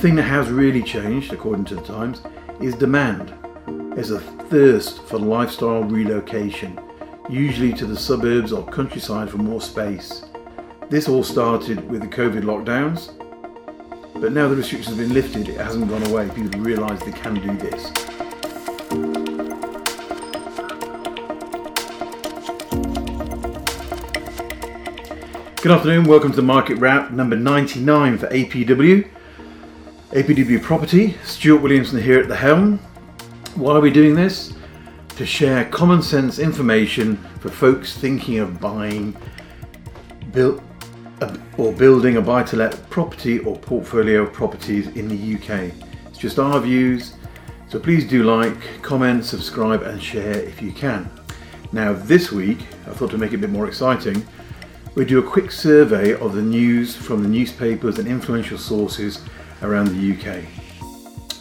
thing that has really changed, according to the Times, is demand. There's a thirst for lifestyle relocation, usually to the suburbs or countryside for more space. This all started with the COVID lockdowns, but now the restrictions have been lifted, it hasn't gone away. People realise they can do this. Good afternoon, welcome to the Market Wrap number 99 for APW. APW Property, Stuart Williamson here at the helm. Why are we doing this? To share common sense information for folks thinking of buying build, or building a buy to let property or portfolio of properties in the UK. It's just our views, so please do like, comment, subscribe, and share if you can. Now, this week, I thought to make it a bit more exciting, we do a quick survey of the news from the newspapers and influential sources around the UK.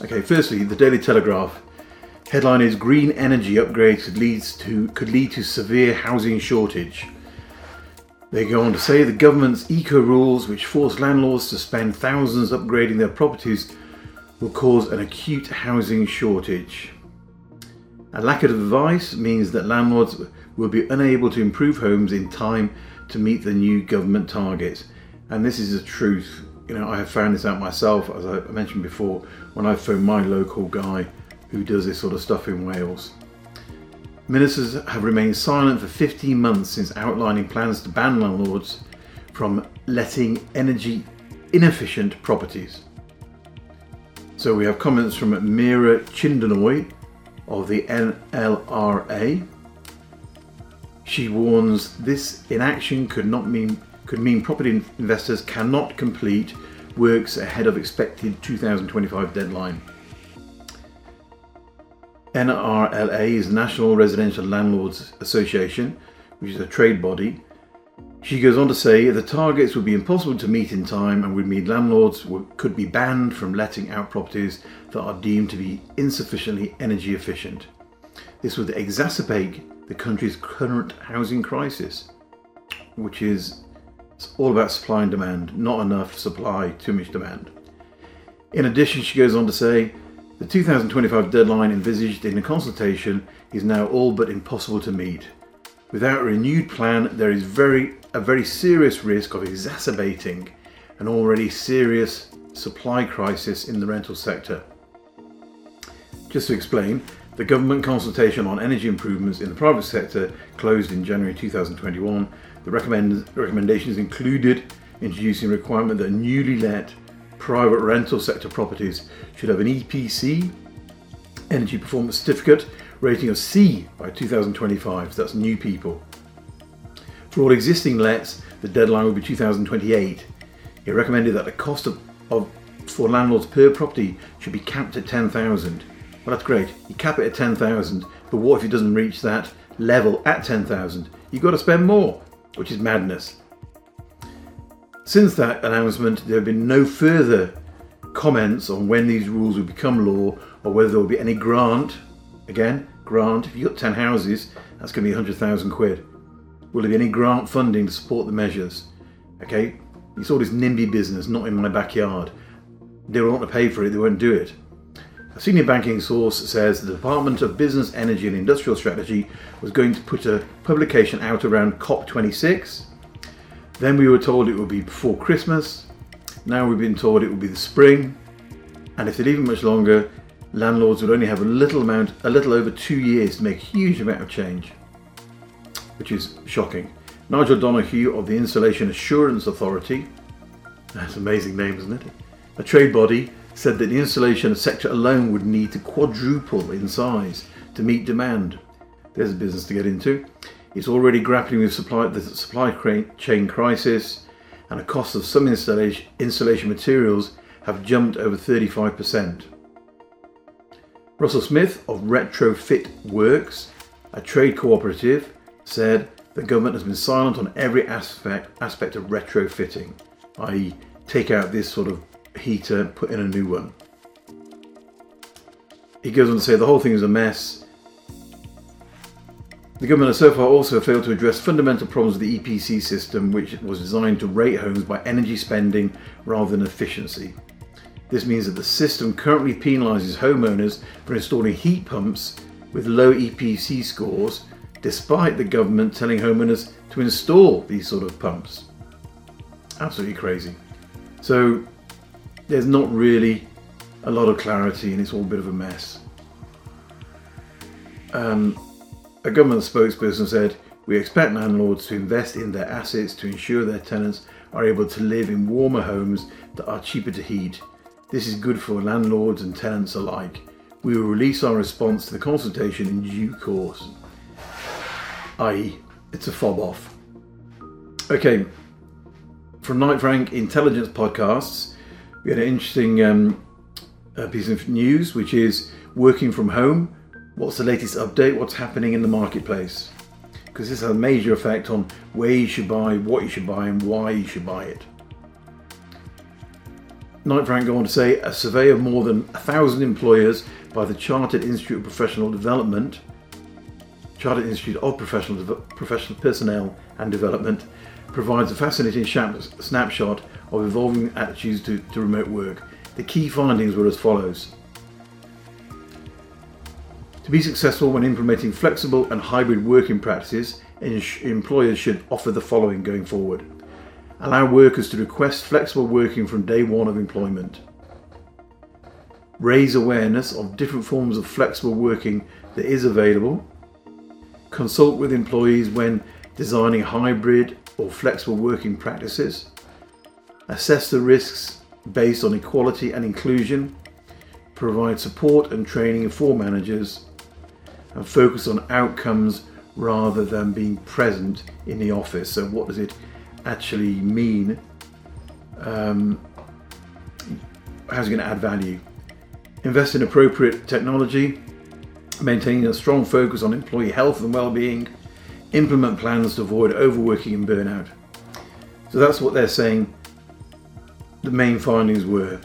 Okay, firstly, the Daily Telegraph. Headline is Green energy upgrades could lead to, could lead to severe housing shortage. They go on to say the government's eco rules, which force landlords to spend thousands upgrading their properties, will cause an acute housing shortage. A lack of advice means that landlords will be unable to improve homes in time to meet the new government targets. And this is the truth. You know, I have found this out myself, as I mentioned before, when I phoned my local guy who does this sort of stuff in Wales. Ministers have remained silent for 15 months since outlining plans to ban landlords from letting energy inefficient properties. So we have comments from Meera Chindooroy of the NLRA, she warns this inaction could not mean could mean property investors cannot complete works ahead of expected 2025 deadline. NRLA is the National Residential Landlords Association, which is a trade body. She goes on to say the targets would be impossible to meet in time and would mean landlords could be banned from letting out properties that are deemed to be insufficiently energy efficient. This would exacerbate the country's current housing crisis, which is all about supply and demand, not enough supply, too much demand. In addition, she goes on to say the 2025 deadline envisaged in the consultation is now all but impossible to meet. Without a renewed plan, there is very a very serious risk of exacerbating an already serious supply crisis in the rental sector. Just to explain, the government consultation on energy improvements in the private sector closed in January 2021. The recommend, recommendations included introducing a requirement that newly let private rental sector properties should have an EPC, Energy Performance Certificate, rating of C by 2025. So that's new people. For all existing lets, the deadline will be 2028. It recommended that the cost of, of for landlords per property should be capped at 10,000 well, that's great. You cap it at 10,000, but what if it doesn't reach that level at 10,000? You've got to spend more, which is madness. Since that announcement, there have been no further comments on when these rules will become law or whether there will be any grant. Again, grant. If you've got 10 houses, that's going to be 100,000 quid. Will there be any grant funding to support the measures? Okay, it's all this NIMBY business, not in my backyard. They don't want to pay for it, they won't do it. A senior banking source says the Department of Business, Energy and Industrial Strategy was going to put a publication out around COP26. Then we were told it would be before Christmas. Now we've been told it would be the spring. And if they leave it much longer, landlords would only have a little amount, a little over two years to make a huge amount of change, which is shocking. Nigel Donoghue of the Insulation Assurance Authority, that's an amazing name, isn't it? A trade body said that the insulation sector alone would need to quadruple in size to meet demand. There's a business to get into. It's already grappling with supply, the supply chain crisis, and the cost of some installation, insulation materials have jumped over 35%. Russell Smith of Retrofit Works, a trade cooperative, said the government has been silent on every aspect, aspect of retrofitting, i.e., take out this sort of heater, put in a new one. He goes on to say the whole thing is a mess. The government has so far also failed to address fundamental problems of the EPC system, which was designed to rate homes by energy spending rather than efficiency. This means that the system currently penalises homeowners for installing heat pumps with low EPC scores, despite the government telling homeowners to install these sort of pumps. Absolutely crazy. So there's not really a lot of clarity and it's all a bit of a mess. Um, a government spokesperson said, We expect landlords to invest in their assets to ensure their tenants are able to live in warmer homes that are cheaper to heat. This is good for landlords and tenants alike. We will release our response to the consultation in due course. I.e., it's a fob off. Okay, from Knight Frank Intelligence Podcasts, we had an interesting um, piece of news, which is working from home. What's the latest update? What's happening in the marketplace? Because this has a major effect on where you should buy, what you should buy, and why you should buy it. Knight Frank go on to say a survey of more than a thousand employers by the Chartered Institute of Professional Development, Chartered Institute of Professional, Professional Personnel and Development, provides a fascinating snapshot of evolving attitudes to, to remote work. The key findings were as follows. To be successful when implementing flexible and hybrid working practices, employers should offer the following going forward. Allow workers to request flexible working from day one of employment. Raise awareness of different forms of flexible working that is available. Consult with employees when designing hybrid or flexible working practices, assess the risks based on equality and inclusion, provide support and training for managers, and focus on outcomes rather than being present in the office. So, what does it actually mean? Um, how's it going to add value? Invest in appropriate technology, maintaining a strong focus on employee health and well-being, implement plans to avoid overworking and burnout. So that's what they're saying the main findings were.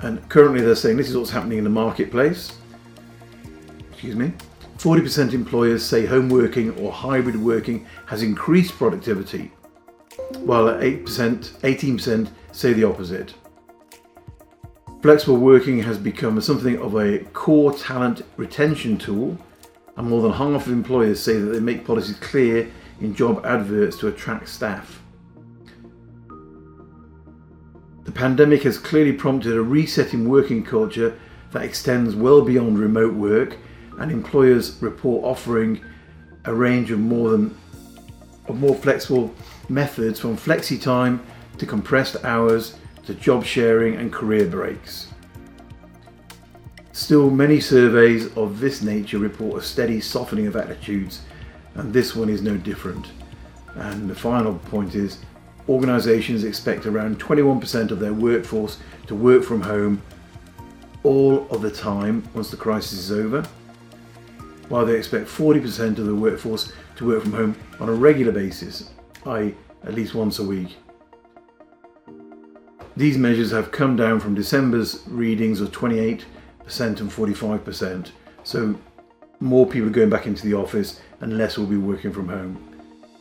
And currently they're saying this is what's happening in the marketplace. Excuse me. 40% employers say home working or hybrid working has increased productivity, while 8%, 18% say the opposite. Flexible working has become something of a core talent retention tool and more than half of employers say that they make policies clear in job adverts to attract staff. The pandemic has clearly prompted a reset in working culture that extends well beyond remote work, and employers report offering a range of more than of more flexible methods from flexi time to compressed hours to job sharing and career breaks. Still, many surveys of this nature report a steady softening of attitudes, and this one is no different. And the final point is organisations expect around 21% of their workforce to work from home all of the time once the crisis is over, while they expect 40% of the workforce to work from home on a regular basis, i.e., at least once a week. These measures have come down from December's readings of 28 percent and 45%. So more people are going back into the office and less will be working from home.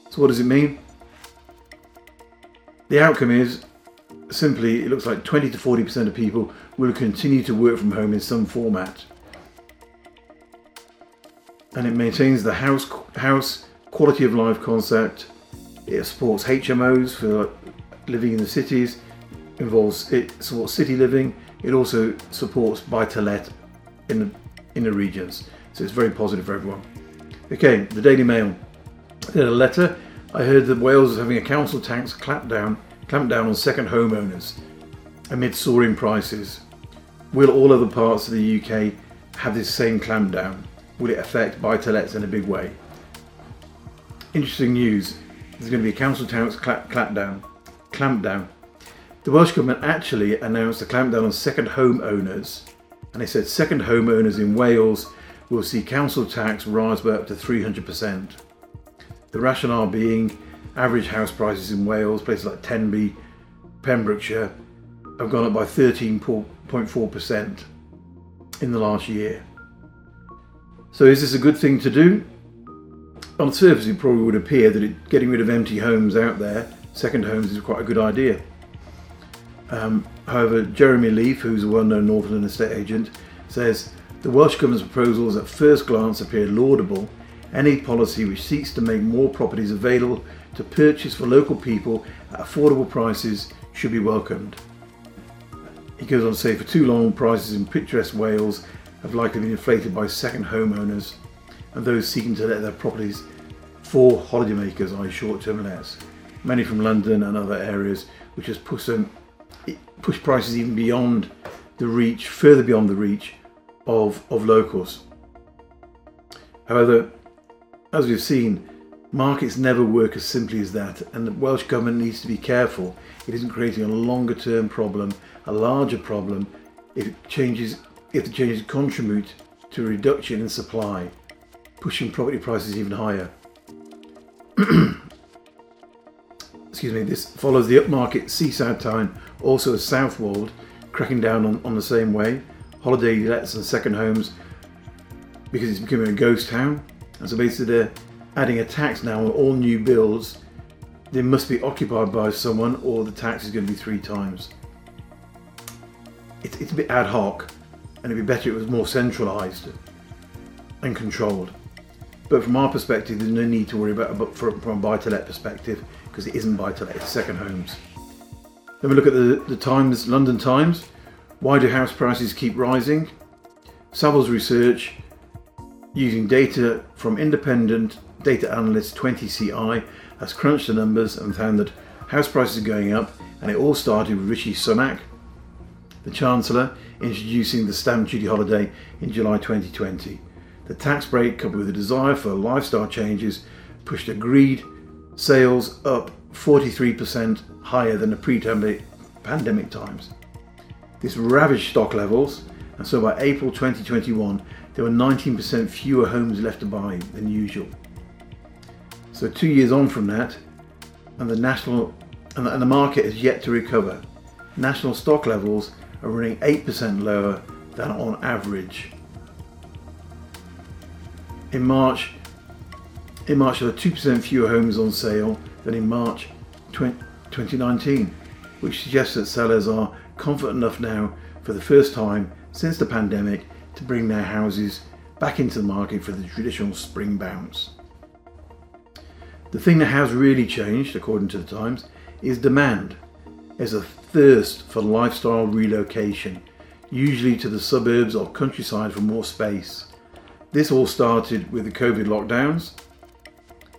So what does it mean? The outcome is simply it looks like 20 to 40% of people will continue to work from home in some format. And it maintains the house house quality of life concept. It supports HMOs for living in the cities, involves it supports city living, it also supports buy to let in the, in the regions. So it's very positive for everyone. Okay, the Daily Mail. In a letter, I heard that Wales is having a council tax clampdown, clamp down on second homeowners amid soaring prices. Will all other parts of the UK have this same clampdown? Will it affect buy to lets in a big way? Interesting news. There's going to be a council tax clampdown. Clampdown the Welsh Government actually announced a clampdown on second home owners, and they said second home owners in Wales will see council tax rise by up to 300%. The rationale being average house prices in Wales, places like Tenby, Pembrokeshire, have gone up by 13.4% in the last year. So, is this a good thing to do? On the surface, it probably would appear that it, getting rid of empty homes out there, second homes, is quite a good idea. Um, however, Jeremy Leaf, who's a well-known Northern estate agent, says the Welsh Government's proposals at first glance appear laudable. Any policy which seeks to make more properties available to purchase for local people at affordable prices should be welcomed. He goes on to say, for too long, prices in picturesque Wales have likely been inflated by second homeowners and those seeking to let their properties for holidaymakers, i.e. short-term lets, many from London and other areas, which has pushed them, pushed prices even beyond the reach, further beyond the reach of, of locals. However, as we've seen, markets never work as simply as that, and the Welsh Government needs to be careful it isn't creating a longer term problem, a larger problem, if it changes if the changes contribute to a reduction in supply, pushing property prices even higher. Excuse me, this follows the upmarket seaside town, also Southwold, cracking down on, on the same way. Holiday lets and second homes because it's becoming a ghost town. And so basically they're adding a tax now on all new builds. They must be occupied by someone or the tax is going to be three times. It's, it's a bit ad hoc and it'd be better if it was more centralised and controlled. But from our perspective, there's no need to worry about it from, from a buy-to-let perspective because it isn't buy-to-let, it's second homes. Then we look at the, the Times, London Times. Why do house prices keep rising? Savills research using data from independent data analyst 20CI has crunched the numbers and found that house prices are going up and it all started with Rishi Sunak, the Chancellor, introducing the stamp duty holiday in July 2020. The tax break, coupled with a desire for lifestyle changes, pushed agreed sales up 43% higher than the pre-pandemic times. This ravaged stock levels, and so by April 2021, there were 19% fewer homes left to buy than usual. So two years on from that, and the national and the, and the market has yet to recover. National stock levels are running 8% lower than on average. In March, in March there were 2% fewer homes on sale than in March 20, 2019, which suggests that sellers are confident enough now for the first time since the pandemic to bring their houses back into the market for the traditional spring bounce. The thing that has really changed, according to the Times, is demand. There's a thirst for lifestyle relocation, usually to the suburbs or countryside for more space. This all started with the COVID lockdowns,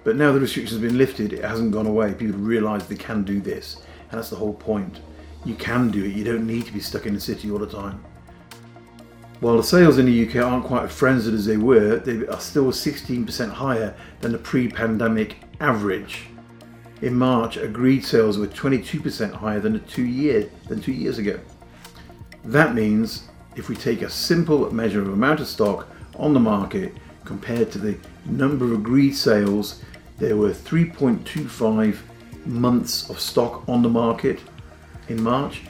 but now the restrictions have been lifted, it hasn't gone away. People realise they can do this, and that's the whole point. You can do it, you don't need to be stuck in the city all the time. While the sales in the UK aren't quite as frenzied as they were, they are still 16% higher than the pre pandemic average. In March, agreed sales were 22% higher than two year than two years ago. That means if we take a simple measure of amount of stock on the market compared to the number of agreed sales, there were 3.25 months of stock on the market in March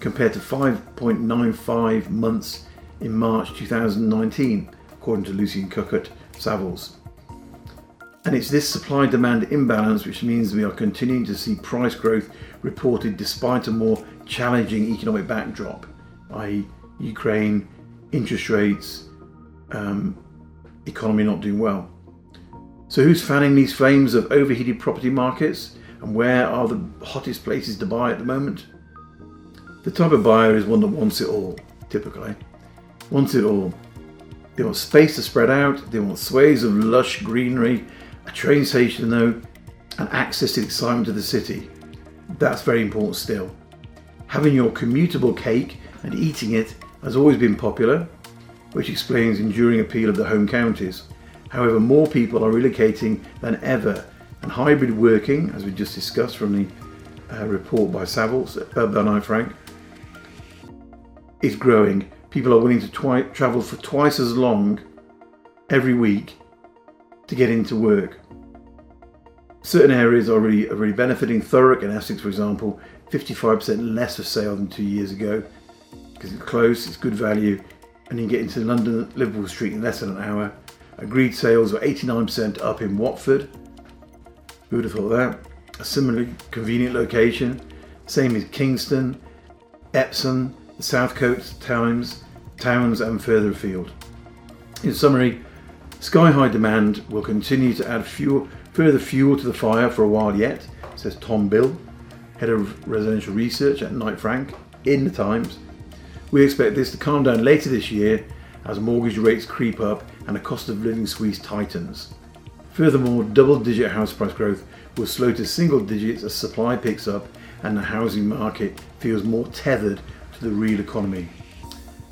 compared to 5.95 months in March 2019, according to Lucian Cook at Savills. And it's this supply demand imbalance which means we are continuing to see price growth reported despite a more challenging economic backdrop, i.e., Ukraine, interest rates, um, economy not doing well. So, who's fanning these flames of overheated property markets and where are the hottest places to buy at the moment? The type of buyer is one that wants it all, typically wants it all. They want space to spread out, they want swathes of lush greenery, a train station though, and access to the excitement of the city. That's very important still. Having your commutable cake and eating it has always been popular, which explains enduring appeal of the home counties. However, more people are relocating than ever, and hybrid working, as we just discussed from the uh, report by Savills, uh, Bernard Frank, is growing people are willing to twi- travel for twice as long every week to get into work. Certain areas are really, are really benefiting. Thurrock and Essex, for example, 55% less for sale than two years ago because it's close, it's good value, and you can get into London, Liverpool Street in less than an hour. Agreed sales were 89% up in Watford. Who would have thought that? A similarly convenient location. Same as Kingston, Epsom, the South Coast towns, towns and further afield. In summary, sky high demand will continue to add fuel, further fuel to the fire for a while yet, says Tom Bill, head of residential research at Knight Frank in the Times. We expect this to calm down later this year as mortgage rates creep up and the cost of living squeeze tightens. Furthermore, double digit house price growth will slow to single digits as supply picks up and the housing market feels more tethered to the real economy.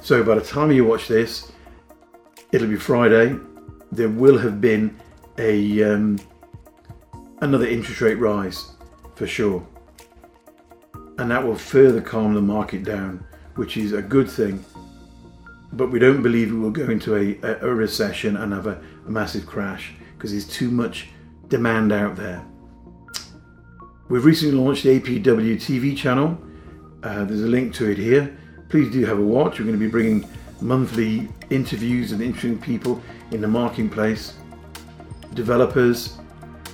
So by the time you watch this, it'll be Friday. There will have been a um, another interest rate rise for sure, and that will further calm the market down, which is a good thing. But we don't believe it will go into a, a, a recession and have a, a massive crash because there's too much demand out there. We've recently launched the APW TV channel. Uh, there's a link to it here. Please do have a watch. We're going to be bringing monthly interviews and interesting people in the marketplace, developers,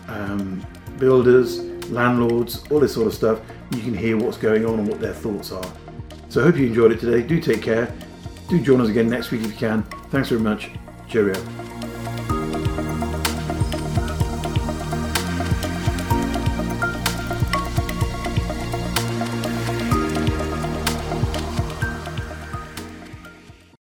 um, builders, landlords, all this sort of stuff. You can hear what's going on and what their thoughts are. So I hope you enjoyed it today. Do take care. Do join us again next week if you can. Thanks very much. Cheerio.